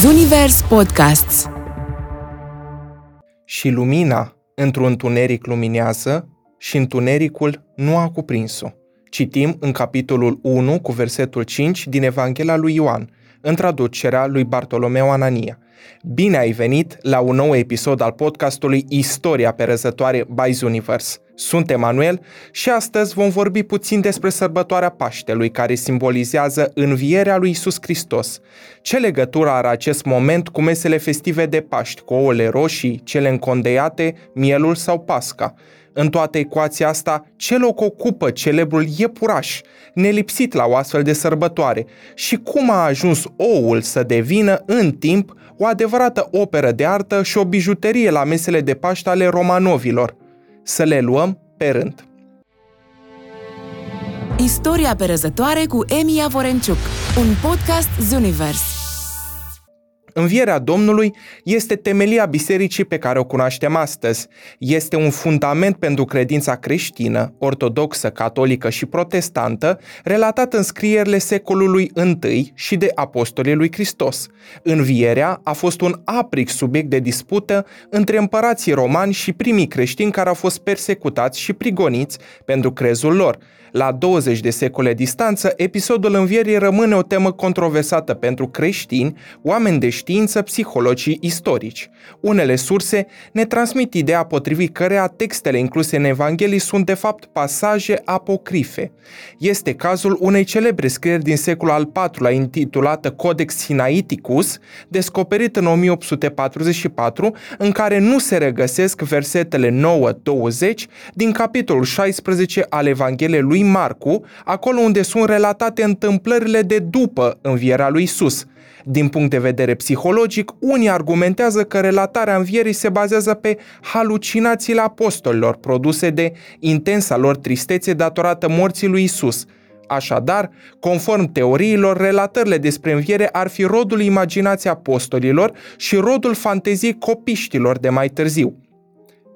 Zunivers Podcasts Și lumina într-un întuneric luminează și întunericul nu a cuprins-o. Citim în capitolul 1 cu versetul 5 din Evanghelia lui Ioan, în traducerea lui Bartolomeu Anania. Bine ai venit la un nou episod al podcastului Istoria perezătoare by Zuniverse. Sunt Emanuel și astăzi vom vorbi puțin despre sărbătoarea Paștelui, care simbolizează învierea lui Isus Hristos. Ce legătură are acest moment cu mesele festive de Paști, cu ouăle roșii, cele încondeiate, mielul sau pasca? În toată ecuația asta, ce loc ocupă celebrul iepuraș, nelipsit la o astfel de sărbătoare și cum a ajuns oul să devină, în timp, o adevărată operă de artă și o bijuterie la mesele de Paște ale romanovilor. Să le luăm pe rând. Istoria perezătoare cu Emilia Vorenciuc Un podcast Zunivers Învierea Domnului este temelia bisericii pe care o cunoaștem astăzi. Este un fundament pentru credința creștină, ortodoxă, catolică și protestantă, relatat în scrierile secolului I și de apostolii lui Hristos. Învierea a fost un apric subiect de dispută între împărații romani și primii creștini care au fost persecutați și prigoniți pentru crezul lor. La 20 de secole distanță, episodul învierii rămâne o temă controversată pentru creștini, oameni de știință, psihologii istorici. Unele surse ne transmit ideea potrivit cărea textele incluse în Evanghelii sunt de fapt pasaje apocrife. Este cazul unei celebre scrieri din secolul al IV-lea intitulată Codex Sinaiticus, descoperit în 1844, în care nu se regăsesc versetele 9-20 din capitolul 16 al Evangheliei lui Marcu, acolo unde sunt relatate întâmplările de după învierea lui Isus. Din punct de vedere psihologic, unii argumentează că relatarea învierii se bazează pe halucinațiile apostolilor produse de intensa lor tristețe datorată morții lui Isus. Așadar, conform teoriilor, relatările despre înviere ar fi rodul imaginației apostolilor și rodul fanteziei copiștilor de mai târziu.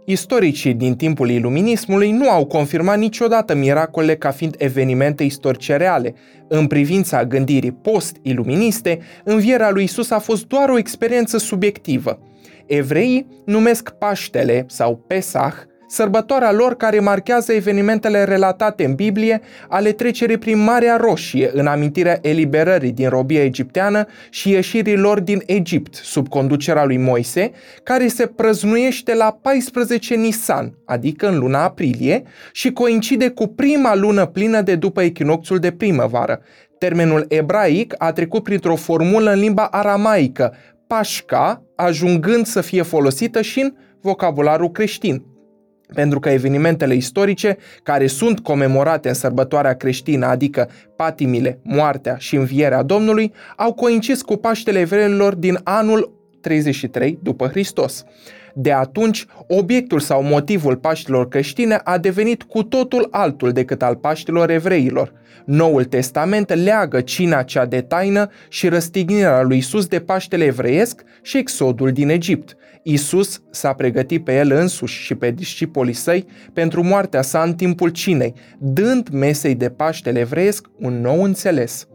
Istoricii din timpul iluminismului nu au confirmat niciodată miracolele ca fiind evenimente istorice reale. În privința gândirii post-iluministe, învierea lui Isus a fost doar o experiență subiectivă. Evreii numesc Paștele sau Pesach sărbătoarea lor care marchează evenimentele relatate în Biblie ale trecerii prin Marea Roșie în amintirea eliberării din robia egipteană și ieșirii lor din Egipt sub conducerea lui Moise, care se prăznuiește la 14 Nisan, adică în luna aprilie, și coincide cu prima lună plină de după echinocțiul de primăvară. Termenul ebraic a trecut printr-o formulă în limba aramaică, pașca, ajungând să fie folosită și în vocabularul creștin pentru că evenimentele istorice care sunt comemorate în sărbătoarea creștină, adică patimile, moartea și învierea Domnului, au coincis cu Paștele evreilor din anul 33 după Hristos. De atunci, obiectul sau motivul Paștilor creștine a devenit cu totul altul decât al Paștilor evreilor. Noul Testament leagă cina cea de taină și răstignirea lui Isus de Paștele evreiesc și exodul din Egipt. Isus s-a pregătit pe el însuși și pe discipolii săi pentru moartea sa în timpul cinei, dând mesei de Paștele evreiesc un nou înțeles.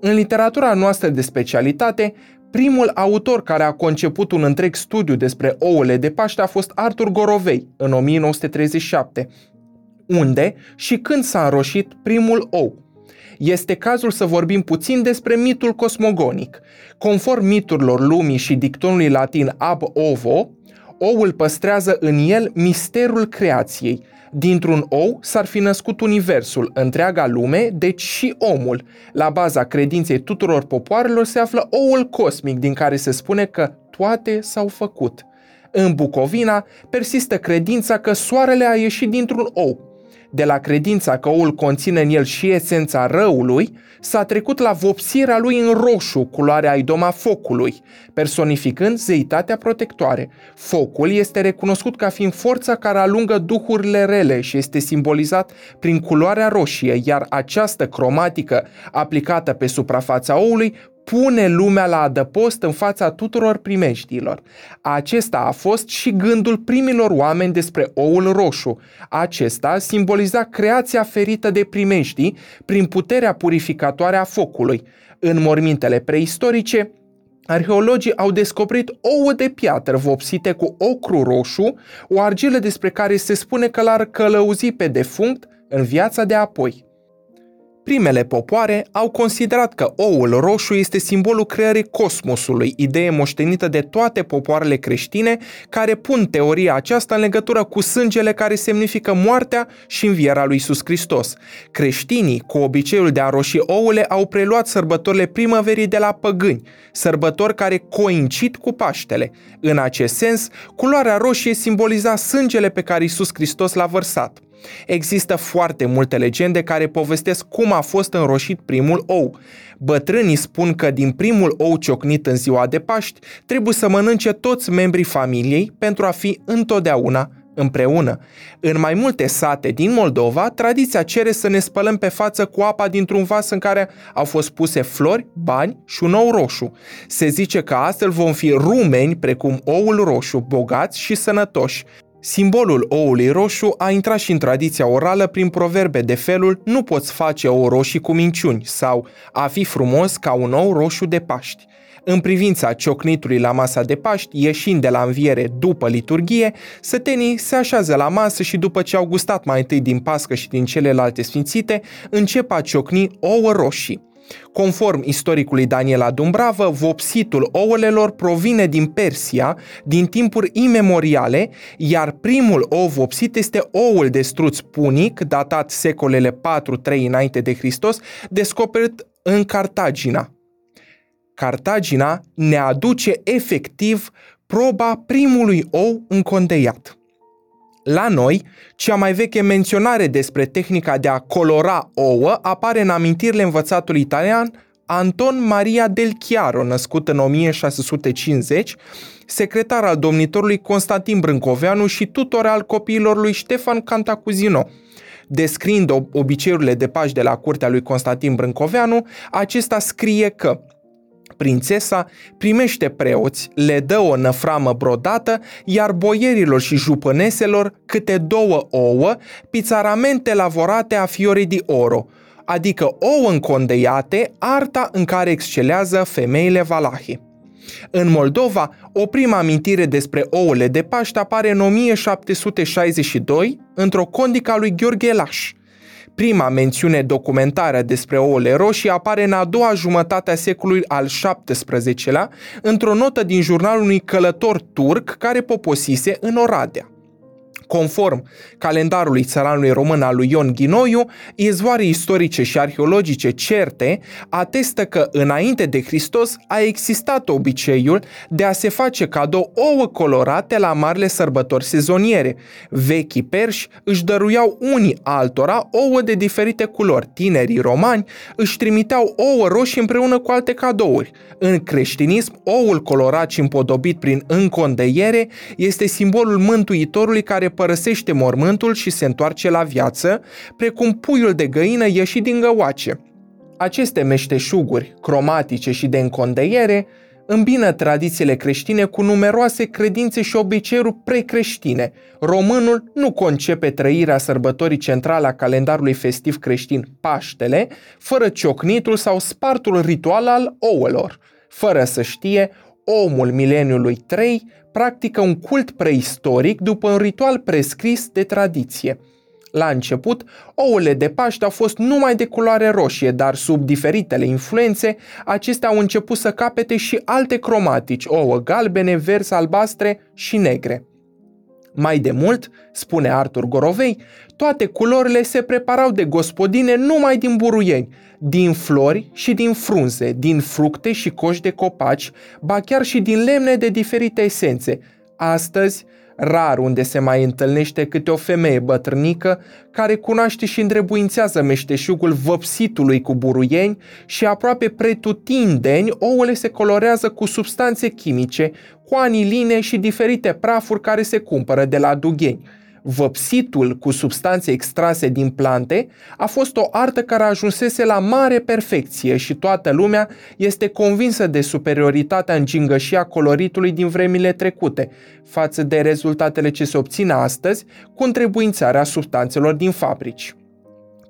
În literatura noastră de specialitate, Primul autor care a conceput un întreg studiu despre ouăle de Paște a fost Arthur Gorovei în 1937. Unde și când s-a înroșit primul ou? Este cazul să vorbim puțin despre mitul cosmogonic. Conform miturilor lumii și dictonului latin ab ovo, oul păstrează în el misterul creației, Dintr-un ou s-ar fi născut universul, întreaga lume, deci și omul. La baza credinței tuturor popoarelor se află oul cosmic din care se spune că toate s-au făcut. În Bucovina persistă credința că soarele a ieșit dintr-un ou, de la credința că oul conține în el și esența răului, s-a trecut la vopsirea lui în roșu, culoarea idoma focului, personificând zeitatea protectoare. Focul este recunoscut ca fiind forța care alungă duhurile rele și este simbolizat prin culoarea roșie, iar această cromatică aplicată pe suprafața oului pune lumea la adăpost în fața tuturor primeștilor. Acesta a fost și gândul primilor oameni despre oul roșu. Acesta simboliza creația ferită de primeștii prin puterea purificatoare a focului. În mormintele preistorice, arheologii au descoperit ouă de piatră vopsite cu ocru roșu, o argilă despre care se spune că l-ar călăuzi pe defunct în viața de apoi. Primele popoare au considerat că oul roșu este simbolul creării cosmosului, idee moștenită de toate popoarele creștine care pun teoria aceasta în legătură cu sângele care semnifică moartea și învierea lui Iisus Hristos. Creștinii, cu obiceiul de a roși ouăle, au preluat sărbătorile primăverii de la păgâni, sărbători care coincid cu Paștele. În acest sens, culoarea roșie simboliza sângele pe care Iisus Hristos l-a vărsat. Există foarte multe legende care povestesc cum a fost înroșit primul ou. Bătrânii spun că din primul ou ciocnit în ziua de Paști trebuie să mănânce toți membrii familiei pentru a fi întotdeauna împreună. În mai multe sate din Moldova, tradiția cere să ne spălăm pe față cu apa dintr-un vas în care au fost puse flori, bani și un ou roșu. Se zice că astfel vom fi rumeni precum oul roșu, bogați și sănătoși. Simbolul oului roșu a intrat și în tradiția orală prin proverbe de felul nu poți face ou roșii cu minciuni sau a fi frumos ca un ou roșu de Paști. În privința ciocnitului la masa de Paști, ieșind de la înviere după liturghie, sătenii se așează la masă și după ce au gustat mai întâi din pască și din celelalte sfințite, încep a ciocni ouă roșii. Conform istoricului Daniela Dumbravă, vopsitul ouălelor provine din Persia, din timpuri imemoriale, iar primul ou vopsit este oul de struț punic, datat secolele 4-3 înainte de Hristos, descoperit în Cartagina. Cartagina ne aduce efectiv proba primului ou încondeiat. La noi, cea mai veche menționare despre tehnica de a colora ouă apare în amintirile învățatului italian Anton Maria del Chiaro, născut în 1650, secretar al domnitorului Constantin Brâncoveanu și tutor al copiilor lui Ștefan Cantacuzino. Descriind obiceiurile de pași de la curtea lui Constantin Brâncoveanu, acesta scrie că prințesa primește preoți, le dă o năframă brodată, iar boierilor și jupăneselor câte două ouă, pizaramente lavorate a fiori di oro, adică ouă încondeiate, arta în care excelează femeile valahe. În Moldova, o prima amintire despre ouăle de Paște apare în 1762 într-o condică a lui Gheorghe Laș – Prima mențiune documentară despre ouăle roșii apare în a doua jumătate a secolului al XVII-lea, într-o notă din jurnalul unui călător turc care poposise în Oradea. Conform calendarului țăranului român al lui Ion Ghinoiu, izvoare istorice și arheologice certe atestă că înainte de Hristos a existat obiceiul de a se face cadou ouă colorate la marile sărbători sezoniere. Vechii perși își dăruiau unii altora ouă de diferite culori. Tinerii romani își trimiteau ouă roșii împreună cu alte cadouri. În creștinism, oul colorat și împodobit prin încondeiere este simbolul mântuitorului care părăsește mormântul și se întoarce la viață, precum puiul de găină ieșit din găoace. Aceste meșteșuguri, cromatice și de încondeiere, îmbină tradițiile creștine cu numeroase credințe și obiceiuri precreștine. Românul nu concepe trăirea sărbătorii centrale a calendarului festiv creștin, Paștele, fără ciocnitul sau spartul ritual al ouălor, fără să știe omul mileniului 3 practică un cult preistoric după un ritual prescris de tradiție. La început, ouăle de Paște au fost numai de culoare roșie, dar sub diferitele influențe, acestea au început să capete și alte cromatici, ouă galbene, verzi, albastre și negre. Mai de mult, spune Artur Gorovei, toate culorile se preparau de gospodine numai din buruieni, din flori și din frunze, din fructe și coși de copaci, ba chiar și din lemne de diferite esențe. Astăzi, rar unde se mai întâlnește câte o femeie bătrânică care cunoaște și îndrebuințează meșteșugul văpsitului cu buruieni și aproape pretutindeni ouăle se colorează cu substanțe chimice, cu aniline și diferite prafuri care se cumpără de la dugheni văpsitul cu substanțe extrase din plante a fost o artă care ajunsese la mare perfecție și toată lumea este convinsă de superioritatea îngingășia coloritului din vremile trecute față de rezultatele ce se obțin astăzi cu întrebuințarea substanțelor din fabrici.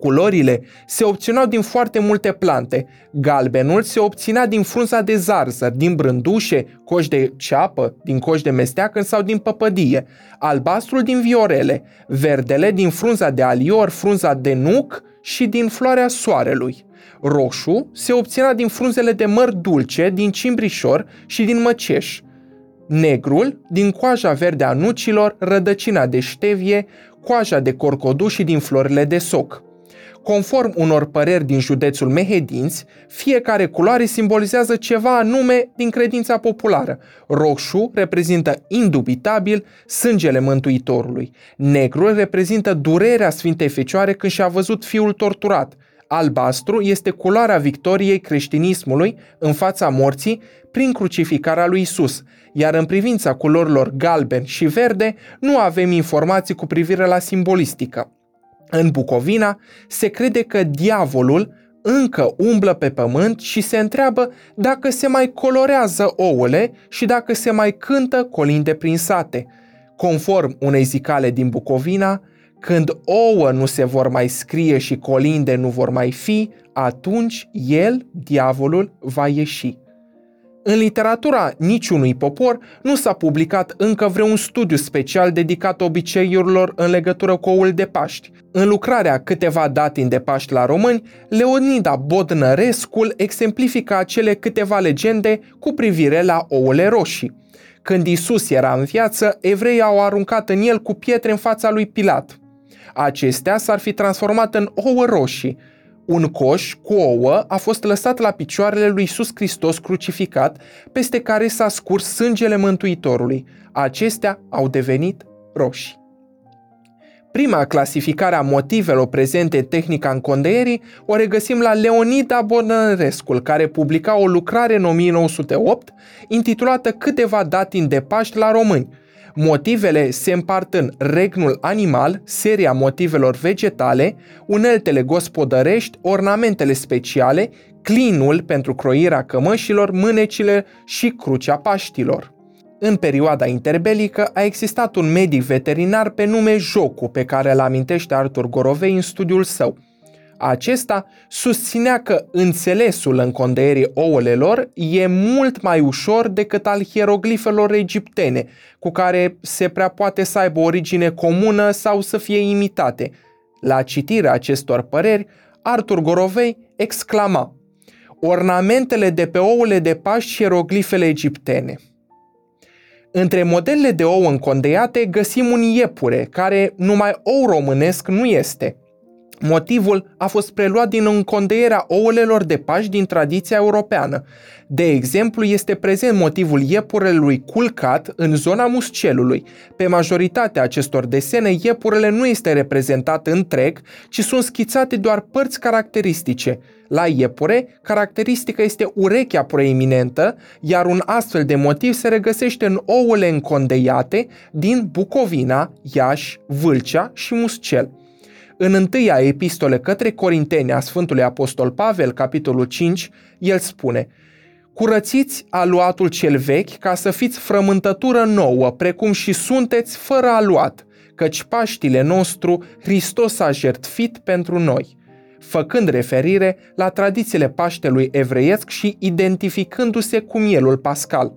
Culorile se obțineau din foarte multe plante. Galbenul se obținea din frunza de zarzăr, din brândușe, coși de ceapă, din coși de mesteacăn sau din păpădie. Albastrul din viorele, verdele din frunza de alior, frunza de nuc și din floarea soarelui. Roșu se obținea din frunzele de măr dulce, din cimbrișor și din măceș. Negrul din coaja verde a nucilor, rădăcina de ștevie, coaja de corcoduș și din florile de soc. Conform unor păreri din județul Mehedinți, fiecare culoare simbolizează ceva anume din credința populară. Roșu reprezintă indubitabil sângele Mântuitorului. Negrul reprezintă durerea Sfintei Fecioare când și-a văzut fiul torturat. Albastru este culoarea victoriei creștinismului în fața morții prin crucificarea lui Isus, iar în privința culorilor galben și verde nu avem informații cu privire la simbolistică. În Bucovina se crede că diavolul încă umblă pe pământ și se întreabă dacă se mai colorează ouăle și dacă se mai cântă colinde prin sate. Conform unei zicale din Bucovina, când ouă nu se vor mai scrie și colinde nu vor mai fi, atunci el, diavolul, va ieși. În literatura niciunui popor nu s-a publicat încă vreun studiu special dedicat obiceiurilor în legătură cu oul de Paști. În lucrarea Câteva datini de Paști la români, Leonida Bodnărescul exemplifică acele câteva legende cu privire la ouăle roșii. Când Isus era în viață, evreii au aruncat în el cu pietre în fața lui Pilat. Acestea s-ar fi transformat în ouă roșii, un coș cu ouă a fost lăsat la picioarele lui Iisus Hristos crucificat, peste care s-a scurs sângele Mântuitorului. Acestea au devenit roșii. Prima clasificare a motivelor prezente în tehnica încondeierii o regăsim la Leonida Bonărescu, care publica o lucrare în 1908 intitulată Câteva datini de Paști la români, Motivele se împart în regnul animal, seria motivelor vegetale, uneltele gospodărești, ornamentele speciale, clinul pentru croirea cămășilor, mânecile și crucea paștilor. În perioada interbelică a existat un medic veterinar pe nume Jocu, pe care îl amintește Artur Gorovei în studiul său – acesta susținea că înțelesul încondeierii ouălelor e mult mai ușor decât al hieroglifelor egiptene, cu care se prea poate să aibă origine comună sau să fie imitate. La citirea acestor păreri, Artur Gorovei exclama Ornamentele de pe ouăle de Paști și hieroglifele egiptene. Între modelele de ou încondeiate găsim un iepure, care numai ou românesc nu este – Motivul a fost preluat din încondeierea ouălelor de pași din tradiția europeană. De exemplu, este prezent motivul iepurelui culcat în zona muscelului. Pe majoritatea acestor desene, iepurele nu este reprezentat întreg, ci sunt schițate doar părți caracteristice. La iepure, caracteristică este urechea proeminentă, iar un astfel de motiv se regăsește în ouăle încondeiate din Bucovina, Iași, Vâlcea și Muscel. În întâia epistole către Corinteni a Sfântului Apostol Pavel, capitolul 5, el spune Curățiți aluatul cel vechi ca să fiți frământătură nouă, precum și sunteți fără aluat, căci Paștile nostru Hristos a jertfit pentru noi făcând referire la tradițiile Paștelui evreiesc și identificându-se cu mielul pascal.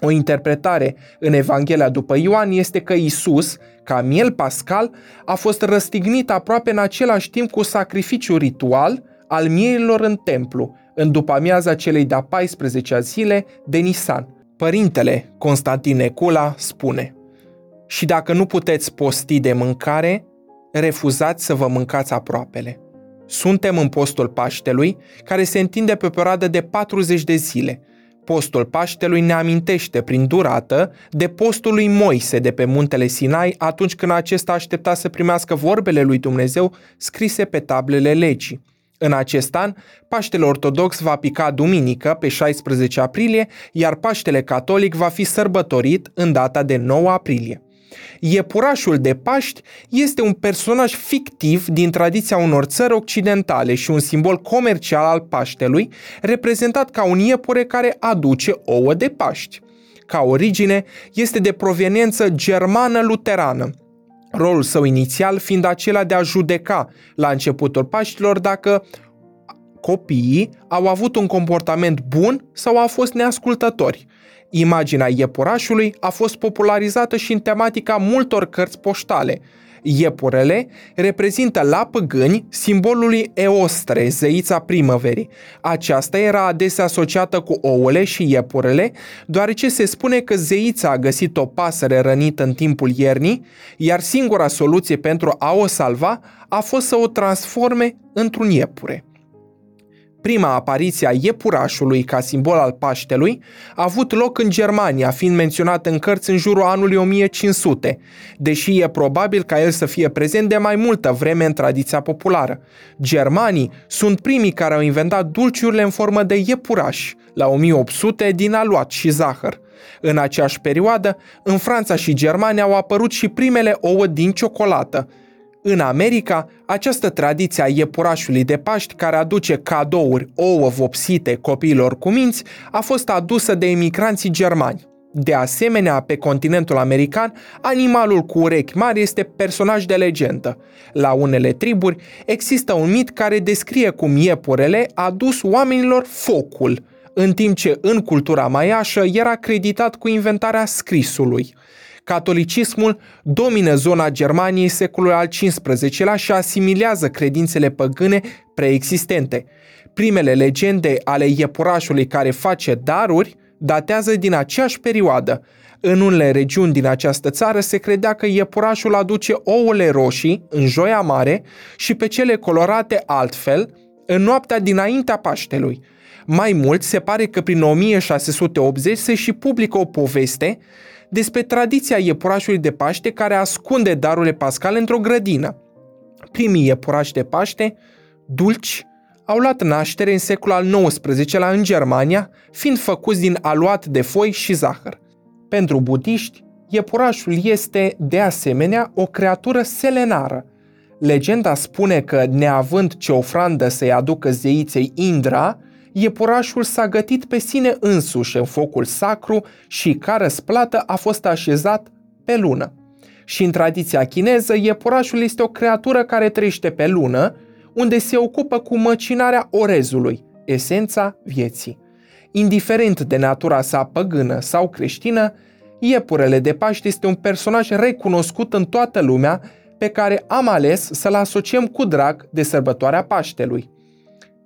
O interpretare în Evanghelia după Ioan este că Isus, ca miel pascal, a fost răstignit aproape în același timp cu sacrificiul ritual al mielilor în templu, în după amiaza celei de-a 14-a zile de Nisan. Părintele Constantin Necula spune Și dacă nu puteți posti de mâncare, refuzați să vă mâncați aproapele. Suntem în postul Paștelui, care se întinde pe o perioadă de 40 de zile – Postul Paștelui ne amintește prin durată de postul lui Moise de pe muntele Sinai atunci când acesta aștepta să primească vorbele lui Dumnezeu scrise pe tablele legii. În acest an, Paștele Ortodox va pica duminică, pe 16 aprilie, iar Paștele Catolic va fi sărbătorit în data de 9 aprilie. Iepurașul de Paști este un personaj fictiv din tradiția unor țări occidentale și un simbol comercial al Paștelui, reprezentat ca un iepure care aduce ouă de Paști. Ca origine, este de proveniență germană-luterană. rolul său inițial fiind acela de a judeca la începutul Paștilor dacă copiii au avut un comportament bun sau au fost neascultători. Imaginea iepurașului a fost popularizată și în tematica multor cărți poștale. Iepurele reprezintă la păgâni simbolului Eostre, zeița primăverii. Aceasta era adesea asociată cu ouăle și iepurele, deoarece se spune că zeița a găsit o pasăre rănită în timpul iernii, iar singura soluție pentru a o salva a fost să o transforme într-un iepure. Prima apariție a iepurașului ca simbol al Paștelui a avut loc în Germania, fiind menționat în cărți în jurul anului 1500, deși e probabil ca el să fie prezent de mai multă vreme în tradiția populară. Germanii sunt primii care au inventat dulciurile în formă de iepuraș, la 1800 din aluat și zahăr. În aceeași perioadă, în Franța și Germania au apărut și primele ouă din ciocolată, în America, această tradiție a iepurașului de Paști care aduce cadouri, ouă vopsite copiilor cu minți, a fost adusă de emigranții germani. De asemenea, pe continentul american, animalul cu urechi mari este personaj de legendă. La unele triburi există un mit care descrie cum iepurele a dus oamenilor focul, în timp ce în cultura maiașă era acreditat cu inventarea scrisului. Catolicismul domină zona Germaniei secolului al XV-lea și asimilează credințele păgâne preexistente. Primele legende ale iepurașului care face daruri datează din aceeași perioadă. În unele regiuni din această țară se credea că iepurașul aduce ouăle roșii în joia mare și pe cele colorate altfel în noaptea dinaintea Paștelui. Mai mult, se pare că prin 1680 se și publică o poveste despre tradiția iepurașului de Paște care ascunde darurile pascale într-o grădină. Primii iepurași de Paște, dulci, au luat naștere în secolul al XIX-lea în Germania, fiind făcuți din aluat de foi și zahăr. Pentru budiști, iepurașul este, de asemenea, o creatură selenară. Legenda spune că, neavând ce ofrandă să-i aducă zeiței Indra, iepurașul s-a gătit pe sine însuși în focul sacru și, ca răsplată, a fost așezat pe lună. Și în tradiția chineză, iepurașul este o creatură care trăiește pe lună, unde se ocupă cu măcinarea orezului, esența vieții. Indiferent de natura sa păgână sau creștină, iepurele de Paște este un personaj recunoscut în toată lumea pe care am ales să-l asociem cu drag de sărbătoarea Paștelui.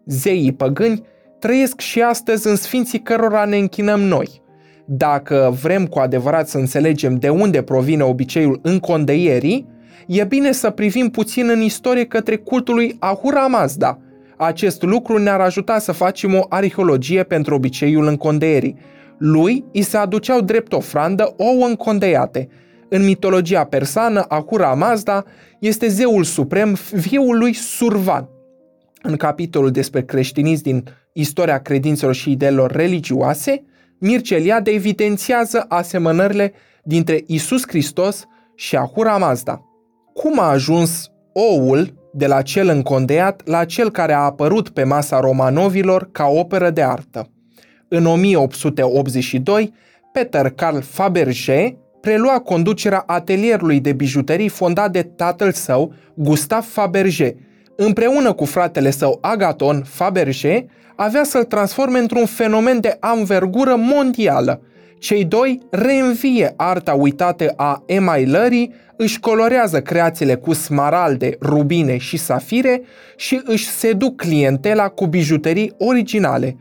Zeii păgâni trăiesc și astăzi în sfinții cărora ne închinăm noi. Dacă vrem cu adevărat să înțelegem de unde provine obiceiul încondeierii, e bine să privim puțin în istorie către cultul lui Ahura Mazda. Acest lucru ne-ar ajuta să facem o arheologie pentru obiceiul încondeierii. Lui îi se aduceau drept ofrandă ouă încondeiate. În mitologia persană, Ahura Mazda este zeul suprem viul lui Survan. În capitolul despre creștinism din istoria credințelor și ideilor religioase, Mircea Eliade evidențiază asemănările dintre Isus Hristos și Ahura Mazda. Cum a ajuns oul de la cel încondeiat la cel care a apărut pe masa romanovilor ca operă de artă? În 1882, Peter Carl Fabergé prelua conducerea atelierului de bijuterii fondat de tatăl său, Gustave Fabergé, împreună cu fratele său Agaton Fabergé, avea să-l transforme într-un fenomen de anvergură mondială. Cei doi reînvie arta uitată a emailării, își colorează creațiile cu smaralde, rubine și safire și își seduc clientela cu bijuterii originale.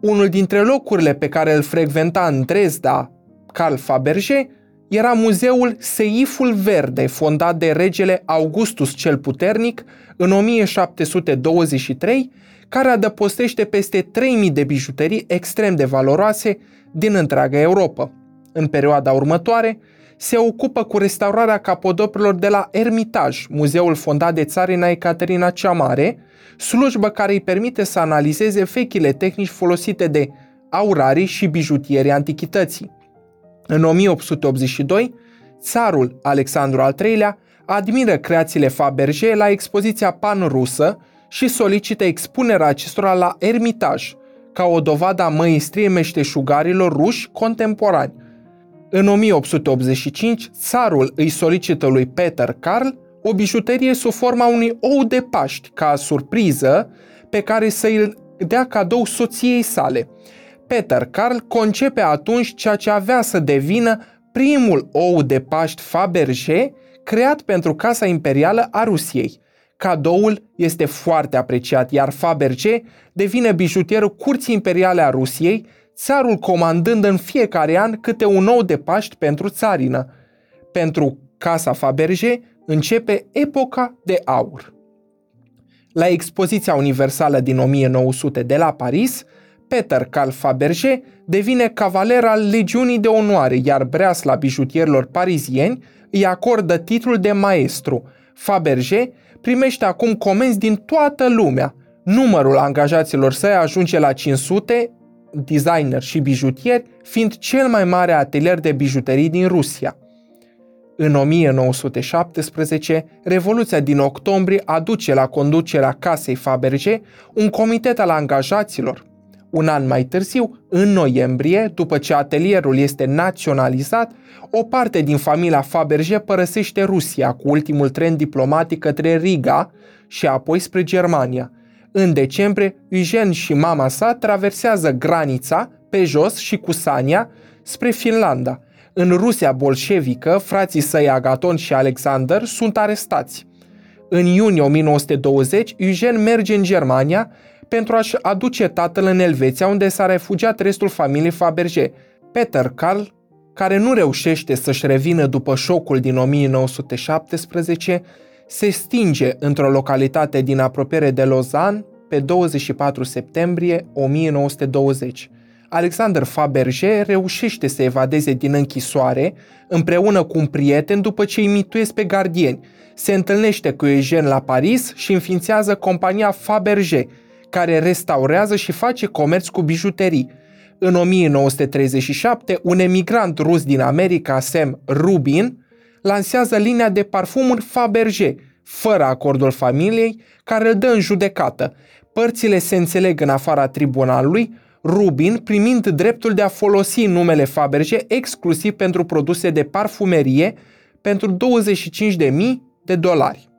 Unul dintre locurile pe care îl frecventa în Dresda, Carl Fabergé, era muzeul Seiful Verde, fondat de regele Augustus cel Puternic în 1723, care adăpostește peste 3000 de bijuterii extrem de valoroase din întreaga Europa. În perioada următoare, se ocupă cu restaurarea capodopilor de la Ermitaj, muzeul fondat de țarina Ecaterina cea Mare, slujbă care îi permite să analizeze vechile tehnici folosite de aurarii și bijutierii antichității. În 1882, țarul Alexandru al III-lea admiră creațiile Fabergé la expoziția pan-rusă și solicită expunerea acestora la Ermitaj, ca o dovadă a măistriei meșteșugarilor ruși contemporani. În 1885, țarul îi solicită lui Peter Carl o bijuterie sub forma unui ou de Paști, ca surpriză, pe care să-i dea cadou soției sale. Peter Carl concepe atunci ceea ce avea să devină primul ou de Paști Fabergé creat pentru Casa Imperială a Rusiei. Cadoul este foarte apreciat, iar Fabergé devine bijutierul Curții Imperiale a Rusiei, țarul comandând în fiecare an câte un ou de Paști pentru țarină. Pentru Casa Fabergé începe epoca de aur. La expoziția universală din 1900 de la Paris, Peter Carl Fabergé devine cavaler al Legiunii de Onoare, iar breasla bijutierilor parizieni îi acordă titlul de maestru. Fabergé primește acum comenzi din toată lumea. Numărul angajaților săi ajunge la 500, designer și bijutieri, fiind cel mai mare atelier de bijuterii din Rusia. În 1917, Revoluția din octombrie aduce la conducerea casei Faberge un comitet al angajaților. Un an mai târziu, în noiembrie, după ce atelierul este naționalizat, o parte din familia Faberge părăsește Rusia cu ultimul tren diplomatic către Riga și apoi spre Germania. În decembrie, Eugene și mama sa traversează granița pe jos și cu Sania spre Finlanda – în Rusia bolșevică, frații săi Agaton și Alexander sunt arestați. În iunie 1920, Eugen merge în Germania pentru a-și aduce tatăl în Elveția, unde s-a refugiat restul familiei Faberge. Peter Carl, care nu reușește să-și revină după șocul din 1917, se stinge într-o localitate din apropiere de Lausanne pe 24 septembrie 1920. Alexander Faberge reușește să evadeze din închisoare împreună cu un prieten după ce îi mituiesc pe gardieni. Se întâlnește cu Eugene la Paris și înființează compania Faberge, care restaurează și face comerț cu bijuterii. În 1937, un emigrant rus din America, Sam Rubin, lansează linia de parfumuri Faberge, fără acordul familiei, care îl dă în judecată. Părțile se înțeleg în afara tribunalului, Rubin primind dreptul de a folosi numele Faberge exclusiv pentru produse de parfumerie pentru 25.000 de dolari.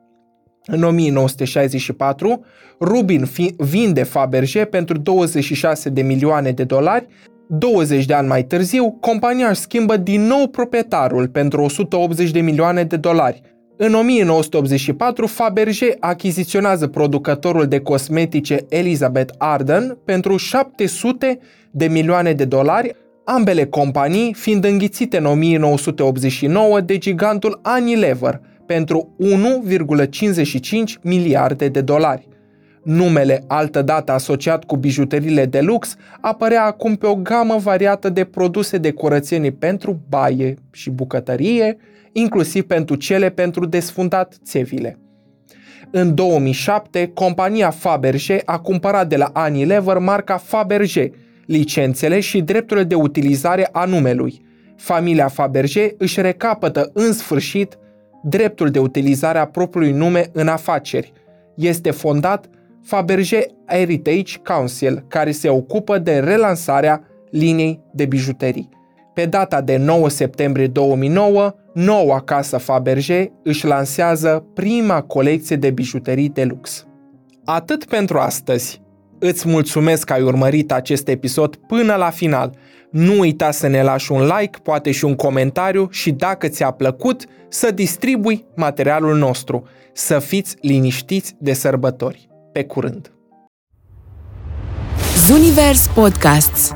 În 1964, Rubin vinde Faberge pentru 26 de milioane de dolari. 20 de ani mai târziu, compania își schimbă din nou proprietarul pentru 180 de milioane de dolari, în 1984, Fabergé achiziționează producătorul de cosmetice Elizabeth Arden pentru 700 de milioane de dolari, ambele companii fiind înghițite în 1989 de gigantul Unilever pentru 1,55 miliarde de dolari. Numele altădată asociat cu bijuteriile de lux apărea acum pe o gamă variată de produse de curățenie pentru baie și bucătărie, inclusiv pentru cele pentru desfundat țevile. În 2007, compania Faberge a cumpărat de la Unilever marca Faberge, licențele și drepturile de utilizare a numelui. Familia Faberge își recapătă în sfârșit dreptul de utilizare a propriului nume în afaceri. Este fondat Faberge Heritage Council, care se ocupă de relansarea liniei de bijuterii. Pe data de 9 septembrie 2009, noua casă Faberge își lansează prima colecție de bijuterii de lux. Atât pentru astăzi. Îți mulțumesc că ai urmărit acest episod până la final. Nu uita să ne lași un like, poate și un comentariu și dacă ți-a plăcut, să distribui materialul nostru. Să fiți liniștiți de sărbători. Pe curând! Zunivers Podcasts